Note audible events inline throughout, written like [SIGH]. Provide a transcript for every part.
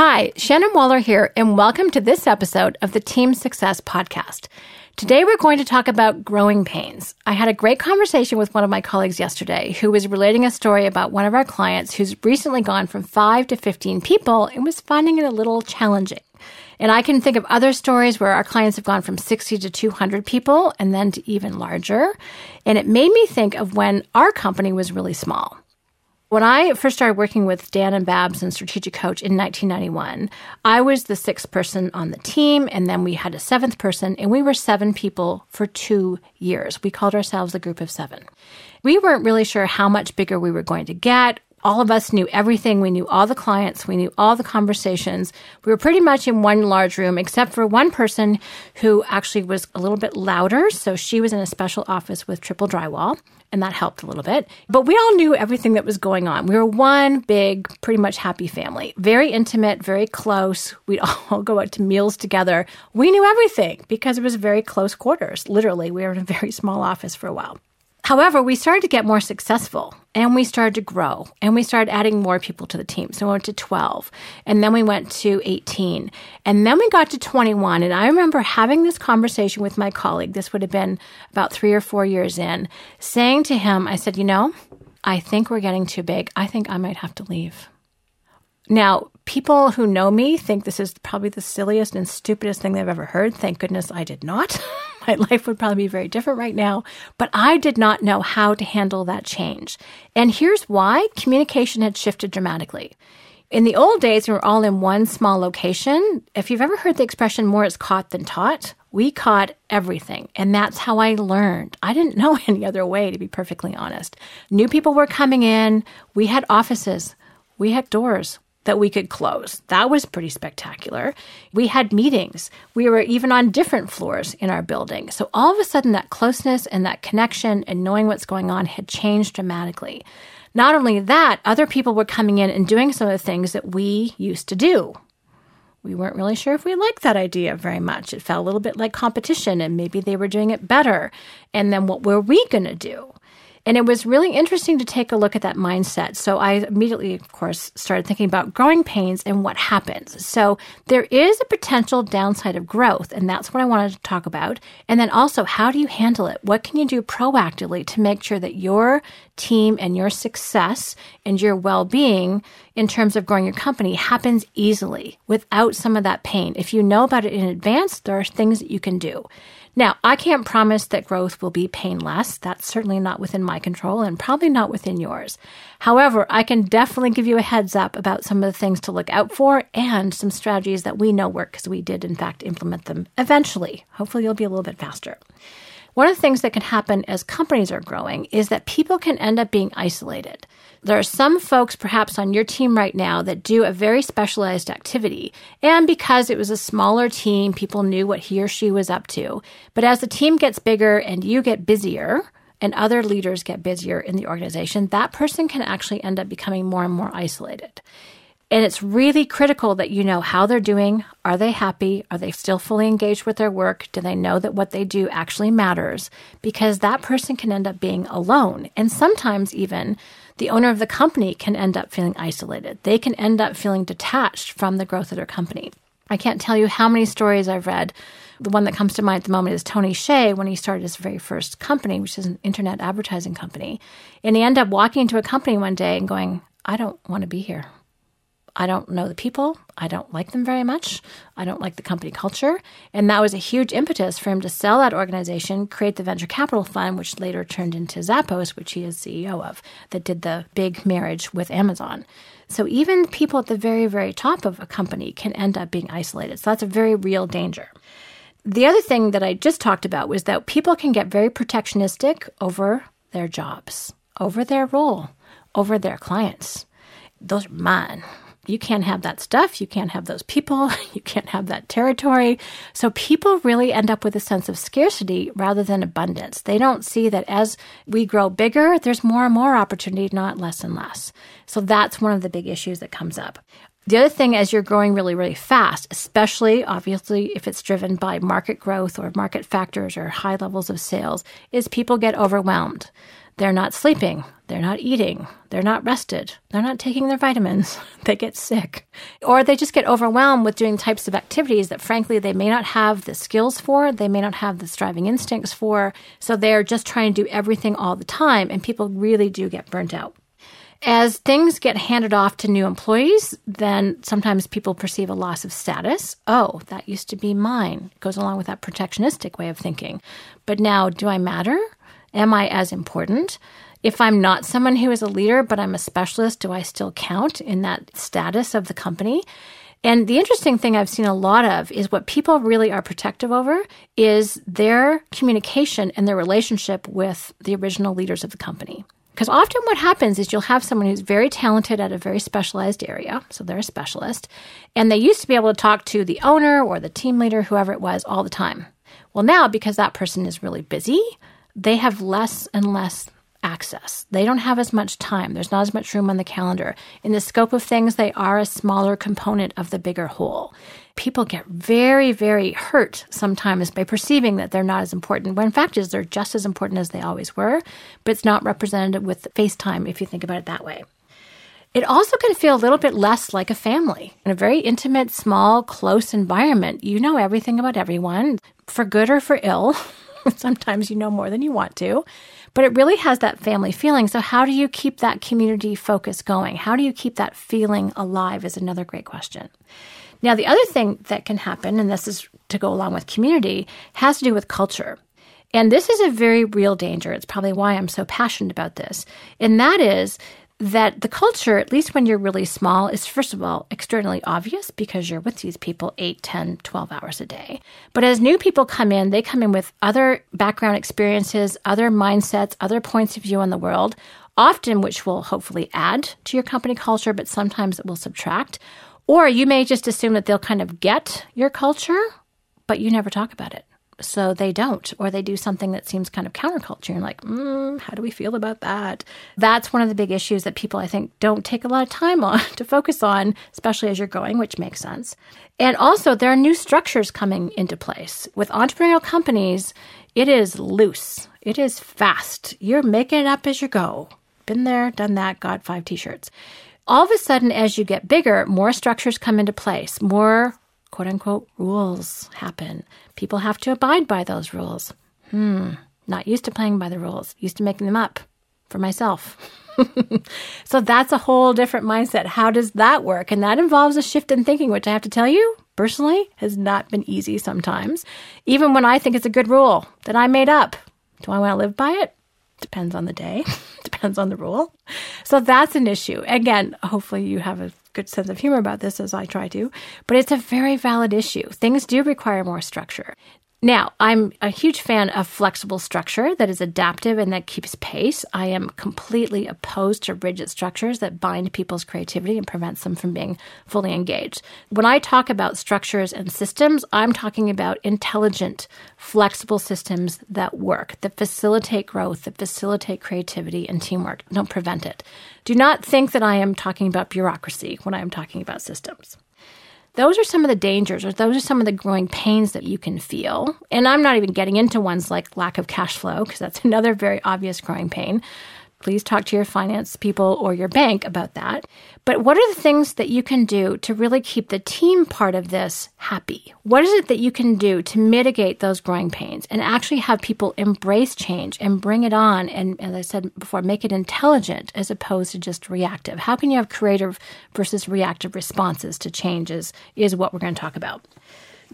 Hi, Shannon Waller here, and welcome to this episode of the Team Success Podcast. Today, we're going to talk about growing pains. I had a great conversation with one of my colleagues yesterday who was relating a story about one of our clients who's recently gone from 5 to 15 people and was finding it a little challenging. And I can think of other stories where our clients have gone from 60 to 200 people and then to even larger. And it made me think of when our company was really small. When I first started working with Dan and Babs and Strategic Coach in 1991, I was the sixth person on the team, and then we had a seventh person, and we were seven people for two years. We called ourselves a group of seven. We weren't really sure how much bigger we were going to get. All of us knew everything. We knew all the clients. We knew all the conversations. We were pretty much in one large room, except for one person who actually was a little bit louder. So she was in a special office with triple drywall and that helped a little bit. But we all knew everything that was going on. We were one big, pretty much happy family, very intimate, very close. We'd [LAUGHS] all go out to meals together. We knew everything because it was very close quarters. Literally, we were in a very small office for a while. However, we started to get more successful and we started to grow and we started adding more people to the team. So we went to 12 and then we went to 18 and then we got to 21. And I remember having this conversation with my colleague. This would have been about three or four years in, saying to him, I said, you know, I think we're getting too big. I think I might have to leave. Now, people who know me think this is probably the silliest and stupidest thing they've ever heard. Thank goodness I did not. [LAUGHS] My [LAUGHS] life would probably be very different right now, but I did not know how to handle that change. And here's why communication had shifted dramatically. In the old days, we were all in one small location. If you've ever heard the expression more is caught than taught, we caught everything. And that's how I learned. I didn't know [LAUGHS] any other way, to be perfectly honest. New people were coming in. We had offices. We had doors that we could close. That was pretty spectacular. We had meetings. We were even on different floors in our building. So all of a sudden, that closeness and that connection and knowing what's going on had changed dramatically. Not only that, other people were coming in and doing some of the things that we used to do. We weren't really sure if we liked that idea very much. It felt a little bit like competition, and maybe they were doing it better. And then what were we going to do? And it was really interesting to take a look at that mindset. So I immediately, of course, started thinking about growing pains and what happens. So there is a potential downside of growth, and that's what I wanted to talk about. And then also, how do you handle it? What can you do proactively to make sure that your team and your success and your well being in terms of growing your company happens easily without some of that pain? If you know about it in advance, there are things that you can do. Now, I can't promise that growth will be painless. That's certainly not within my control and probably not within yours. However, I can definitely give you a heads up about some of the things to look out for and some strategies that we know work because we did, in fact, implement them eventually. Hopefully, you'll be a little bit faster. One of the things that can happen as companies are growing is that people can end up being isolated. There are some folks perhaps on your team right now that do a very specialized activity. And because it was a smaller team, people knew what he or she was up to. But as the team gets bigger and you get busier, and other leaders get busier in the organization, that person can actually end up becoming more and more isolated. And it's really critical that you know how they're doing. Are they happy? Are they still fully engaged with their work? Do they know that what they do actually matters? Because that person can end up being alone. And sometimes even the owner of the company can end up feeling isolated. They can end up feeling detached from the growth of their company. I can't tell you how many stories I've read. The one that comes to mind at the moment is Tony Hsieh when he started his very first company, which is an internet advertising company. And he ended up walking into a company one day and going, I don't want to be here. I don't know the people. I don't like them very much. I don't like the company culture. And that was a huge impetus for him to sell that organization, create the venture capital fund, which later turned into Zappos, which he is CEO of, that did the big marriage with Amazon. So even people at the very, very top of a company can end up being isolated. So that's a very real danger. The other thing that I just talked about was that people can get very protectionistic over their jobs, over their role, over their clients. Those are mine you can't have that stuff. You can't have those people. [LAUGHS] You can't have that territory. So people really end up with a sense of scarcity rather than abundance. They don't see that as we grow bigger, there's more and more opportunity, not less and less. So that's one of the big issues that comes up. The other thing, as you're growing really, really fast, especially obviously if it's driven by market growth or market factors or high levels of sales, is people get overwhelmed they're not sleeping, they're not eating, they're not rested, they're not taking their vitamins, [LAUGHS] they get sick, or they just get overwhelmed with doing types of activities that frankly they may not have the skills for, they may not have the striving instincts for, so they're just trying to do everything all the time, and people really do get burnt out. As things get handed off to new employees, then sometimes people perceive a loss of status. Oh, that used to be mine. It goes along with that protectionistic way of thinking. But now, do I matter? Am I as important? If I'm not someone who is a leader, but I'm a specialist, do I still count in that status of the company? And the interesting thing I've seen a lot of is what people really are protective over is their communication and their relationship with the original leaders of the company. Because often what happens is you'll have someone who's very talented at a very specialized area, so they're a specialist, and they used to be able to talk to the owner or the team leader, whoever it was, all the time. Well, now because that person is really busy, they have less and less access. They don't have as much time. There's not as much room on the calendar. In the scope of things, they are a smaller component of the bigger whole. People get very, very hurt sometimes by perceiving that they're not as important, when in fact is they're just as important as they always were, but it's not represented with FaceTime if you think about it that way. It also can feel a little bit less like a family. In a very intimate, small, close environment, you know everything about everyone, for good or for ill. [LAUGHS] Sometimes you know more than you want to, but it really has that family feeling. So, how do you keep that community focus going? How do you keep that feeling alive? Is another great question. Now, the other thing that can happen, and this is to go along with community, has to do with culture. And this is a very real danger. It's probably why I'm so passionate about this. And that is that the culture, at least when you're really small, is first of all externally obvious because you're with these people 8, 10, 12 hours a day. But as new people come in, they come in with other background experiences, other mindsets, other points of view on the world, often which will hopefully add to your company culture, but sometimes it will subtract. Or you may just assume that they'll kind of get your culture, but you never talk about it so they don't, or they do something that seems kind of counterculture. And like, mm, how do we feel about that? That's one of the big issues that people, I think, don't take a lot of time on [LAUGHS] to focus on, especially as you're going, which makes sense. And also, there are new structures coming into place. With entrepreneurial companies, it is loose, it is fast. You're making it up as you go. Been there, done that, got five t shirts. All of a sudden, as you get bigger, more structures come into place, more quote unquote rules happen. People have to abide by those rules. Hmm, not used to playing by the rules, used to making them up for myself. [LAUGHS] so that's a whole different mindset. How does that work? And that involves a shift in thinking, which I have to tell you, personally, has not been easy sometimes. Even when I think it's a good rule that I made up. Do I want to live by it? Depends on the day, [LAUGHS] depends on the rule. So that's an issue. Again, hopefully you have a good sense of humor about this as I try to, but it's a very valid issue. Things do require more structure. Now, I'm a huge fan of flexible structure that is adaptive and that keeps pace. I am completely opposed to rigid structures that bind people's creativity and prevents them from being fully engaged. When I talk about structures and systems, I'm talking about intelligent, flexible systems that work, that facilitate growth, that facilitate creativity and teamwork, don't prevent it. Do not think that I am talking about bureaucracy when I am talking about systems. Those are some of the dangers, or those are some of the growing pains that you can feel. And I'm not even getting into ones like lack of cash flow, because that's [LAUGHS] another very obvious growing pain please talk to your finance people or your bank about that. But what are the things that you can do to really keep the team part of this happy? What is it that you can do to mitigate those growing pains and actually have people embrace change and bring it on? And as I said before, make it intelligent as opposed to just reactive. How can you have creative versus reactive responses to changes is what we're going to talk about.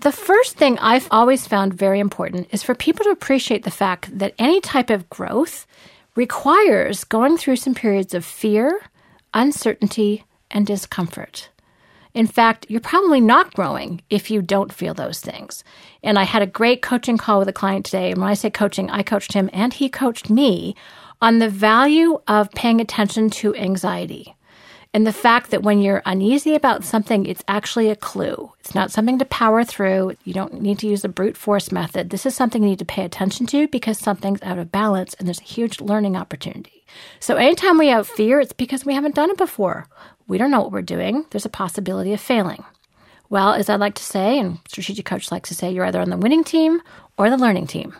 The first thing I've always found very important is for people to appreciate the fact that any type of growth requires going through some periods of fear, uncertainty, and discomfort. In fact, you're probably not growing if you don't feel those things. And I had a great coaching call with a client today. And when I say coaching, I coached him and he coached me on the value of paying attention to anxiety. And the fact that when you're uneasy about something, it's actually a clue. It's not something to power through. You don't need to use the brute force method. This is something you need to pay attention to because something's out of balance and there's a huge learning opportunity. So anytime we have fear, it's because we haven't done it before. We don't know what we're doing. There's a possibility of failing. Well, as I like to say, and strategic coach likes to say, you're either on the winning team or the learning team.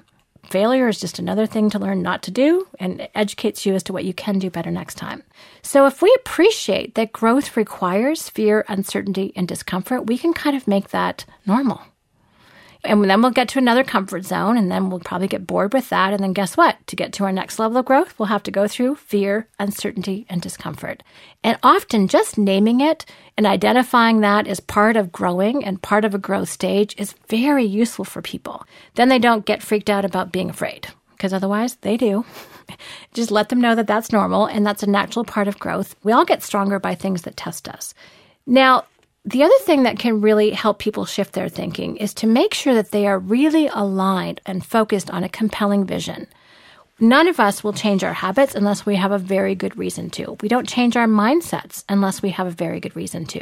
Failure is just another thing to learn not to do and educates you as to what you can do better next time. So if we appreciate that growth requires fear, uncertainty, and discomfort, we can kind of make that normal. And then we'll get to another comfort zone, and then we'll probably get bored with that. And then guess what? To get to our next level of growth, we'll have to go through fear, uncertainty, and discomfort. And often just naming it and identifying that as part of growing and part of a growth stage is very useful for people. Then they don't get freaked out about being afraid, because otherwise they do. [LAUGHS] just let them know that that's normal and that's a natural part of growth. We all get stronger by things that test us. Now, the other thing that can really help people shift their thinking is to make sure that they are really aligned and focused on a compelling vision. None of us will change our habits unless we have a very good reason to. We don't change our mindsets unless we have a very good reason to.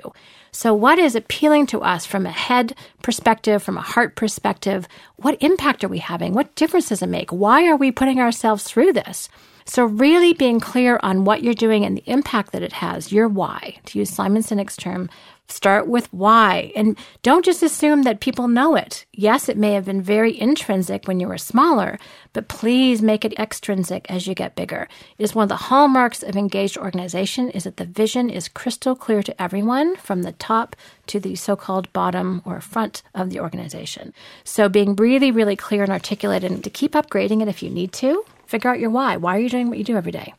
So, what is appealing to us from a head perspective, from a heart perspective? What impact are we having? What difference does it make? Why are we putting ourselves through this? So, really being clear on what you're doing and the impact that it has, your why, to use Simon Sinek's term, Start with why. And don't just assume that people know it. Yes, it may have been very intrinsic when you were smaller, but please make it extrinsic as you get bigger. It is one of the hallmarks of engaged organization is that the vision is crystal clear to everyone from the top to the so-called bottom or front of the organization. So being really, really clear and articulate and to keep upgrading it if you need to, figure out your why. Why are you doing what you do every day?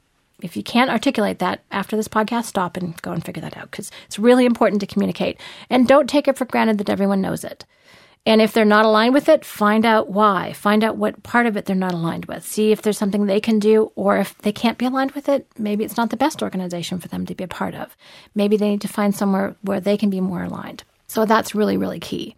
If you can't articulate that after this podcast, stop and go and figure that out because it's really important to communicate. And don't take it for granted that everyone knows it. And if they're not aligned with it, find out why. Find out what part of it they're not aligned with. See if there's something they can do, or if they can't be aligned with it, maybe it's not the best organization for them to be a part of. Maybe they need to find somewhere where they can be more aligned. So that's really, really key.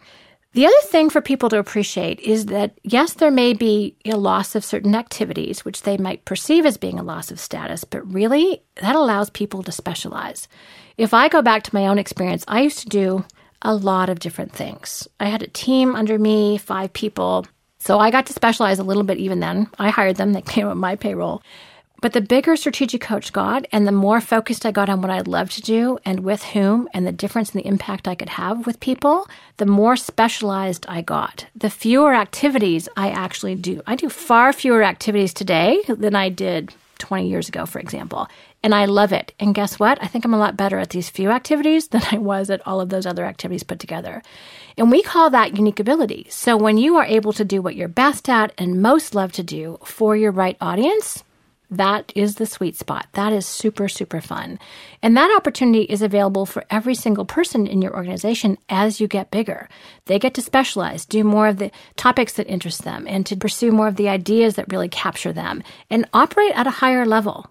The other thing for people to appreciate is that, yes, there may be a loss of certain activities, which they might perceive as being a loss of status, but really that allows people to specialize. If I go back to my own experience, I used to do a lot of different things. I had a team under me, five people. So I got to specialize a little bit even then. I hired them, they came on my payroll. But the bigger strategic coach got, and the more focused I got on what I'd love to do and with whom, and the difference in the impact I could have with people, the more specialized I got. The fewer activities I actually do. I do far fewer activities today than I did 20 years ago, for example. And I love it. And guess what? I think I'm a lot better at these few activities [LAUGHS] than I was at all of those other activities put together. And we call that unique ability. So when you are able to do what you're best at and most love to do for your right audience, that is the sweet spot. That is super, super fun. And that opportunity is available for every single person in your organization as you get bigger. They get to specialize, do more of the topics that interest them, and to pursue more of the ideas that really capture them, and operate at a higher level.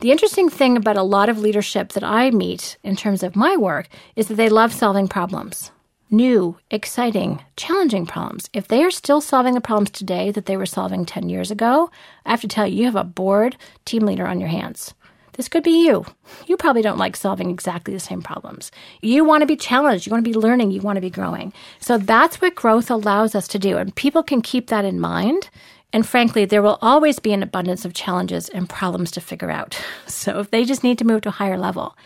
The interesting thing about a lot of leadership that I meet in terms of my work is that they love solving problems new, exciting, challenging problems. If they are still solving the problems today that they were solving 10 years ago, I have to tell you, you have a bored team leader on your hands. This could be you. You probably don't like solving exactly the same problems. You want to be challenged. You want to be learning. You want to be growing. So that's what growth allows us to do. And people can keep that in mind. And frankly, there will always be an abundance of challenges and problems to figure out. [LAUGHS] So if they just need to move to a higher level,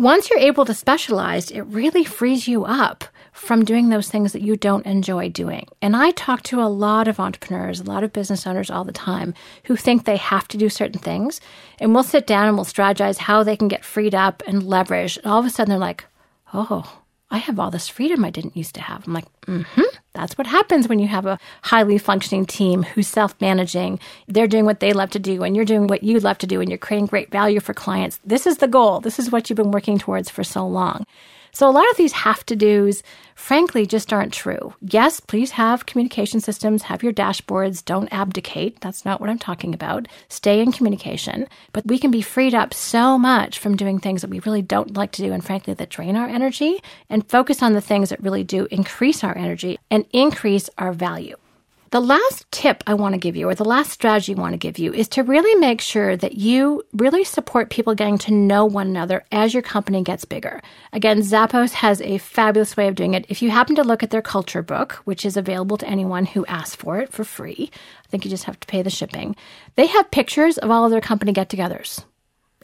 once you're able to specialize, it really frees you up from doing those things that you don't enjoy doing. And I talk to a lot of entrepreneurs, a lot of business owners all the time who think they have to do certain things. And we'll sit down and we'll strategize how they can get freed up and leverage. And all of a sudden they're like, oh, I have all this freedom I didn't used to have. I'm like, mm hmm. That's what happens when you have a highly functioning team who's self managing. They're doing what they love to do, and you're doing what you love to do, and you're creating great value for clients. This is the goal. This is what you've been working towards for so long. So a lot of these have to do's, frankly, just aren't true. Yes, please have communication systems, have your dashboards, don't abdicate. That's not what I'm talking about. Stay in communication. But we can be freed up so much from doing things that we really don't like to do and frankly that drain our energy and focus on the things that really do increase our energy and increase our value. The last tip I want to give you, or the last strategy I want to give you, is to really make sure that you really support people getting to know one another as your company gets bigger. Again, Zappos has a fabulous way of doing it. If you happen to look at their culture book, which is available to anyone who asks for it for free, I think you just have to pay the shipping, they have pictures of all of their company get togethers.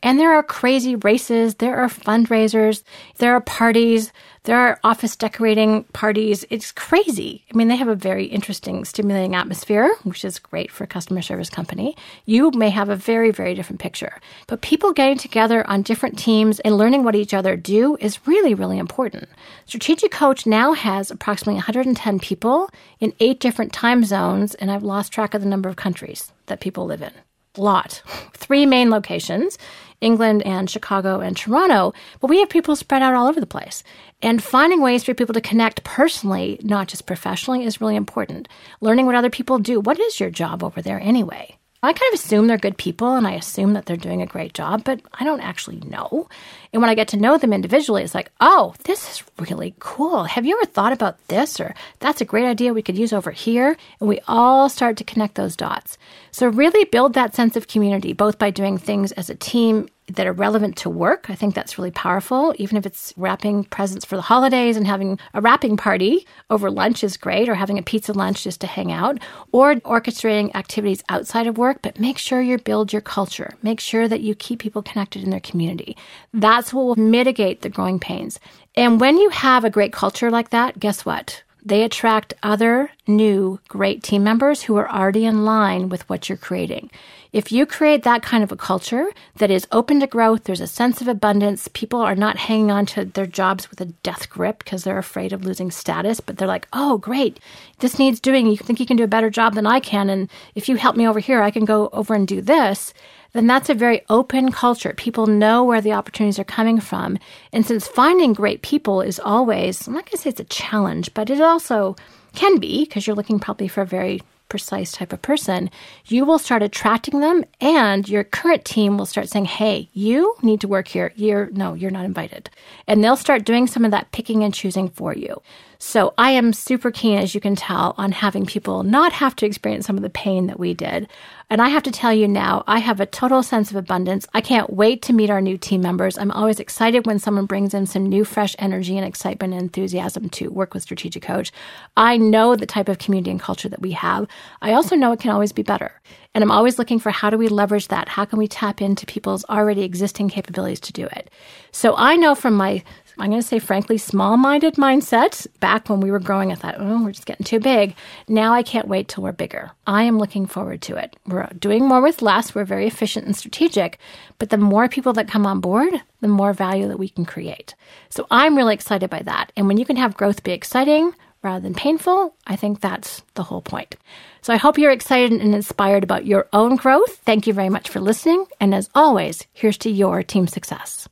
And there are crazy races, there are fundraisers, there are parties, there are office decorating parties. It's crazy. I mean, they have a very interesting, stimulating atmosphere, which is great for a customer service company. You may have a very, very different picture. But people getting together on different teams and learning what each other do is really, really important. Strategic Coach now has approximately 110 people in eight different time zones, and I've lost track of the number of countries that people live in lot. [LAUGHS] Three main locations, England and Chicago and Toronto, but we have people spread out all over the place. And finding ways for people to connect personally, not just professionally, is really important. Learning what other people do. What is your job over there anyway? I kind of assume they're good people and I assume that they're doing a great job, but I don't actually know. And when I get to know them individually, it's like, oh, this is really cool. Have you ever thought about this? Or that's a great idea we could use over here. And we all start to connect those dots. So really build that sense of community, both by doing things as a team that are relevant to work. I think that's really powerful. Even if it's wrapping presents for the holidays and having a wrapping party over lunch is great, or having a pizza lunch just to hang out, or orchestrating activities outside of work, but make sure you build your culture. Make sure that you keep people connected in their community. That's what will mitigate the growing pains. And when you have a great culture like that, guess what? They attract other new great team members who are already in line with what you're creating. If you create that kind of a culture that is open to growth, there's a sense of abundance, people are not hanging on to their jobs with a death grip because they're afraid of losing status, but they're like, oh, great, this needs doing. You think you can do a better job than I can. And if you help me over here, I can go over and do this then that's a very open culture. People know where the opportunities are coming from. And since finding great people is always, I'm not going to say it's a challenge, but it also can be because you're looking probably for a very precise type of person, you will start attracting them and your current team will start saying, Hey, you need to work here. You're no, you're not invited. And they'll start doing some of that picking and choosing for you. So I am super keen, as you can tell, on having people not have to experience some of the pain that we did. And I have to tell you now, I have a total sense of abundance. I can't wait to meet our new team members. I'm always excited when someone brings in some new, fresh energy and excitement and enthusiasm to work with Strategic Coach. I know the type of community and culture that we have. I also know it can always be better. And I'm always looking for how do we leverage that? How can we tap into people's already existing capabilities to do it? So I know from my I'm going to say, frankly, small minded mindset. Back when we were growing, I thought, oh, we're just getting too big. Now I can't wait till we're bigger. I am looking forward to it. We're doing more with less. We're very efficient and strategic. But the more people that come on board, the more value that we can create. So I'm really excited by that. And when you can have growth be exciting, rather than painful, I think that's the whole point. So I hope you're excited and inspired about your own growth. Thank you very much for listening. And as always, here's to your team success.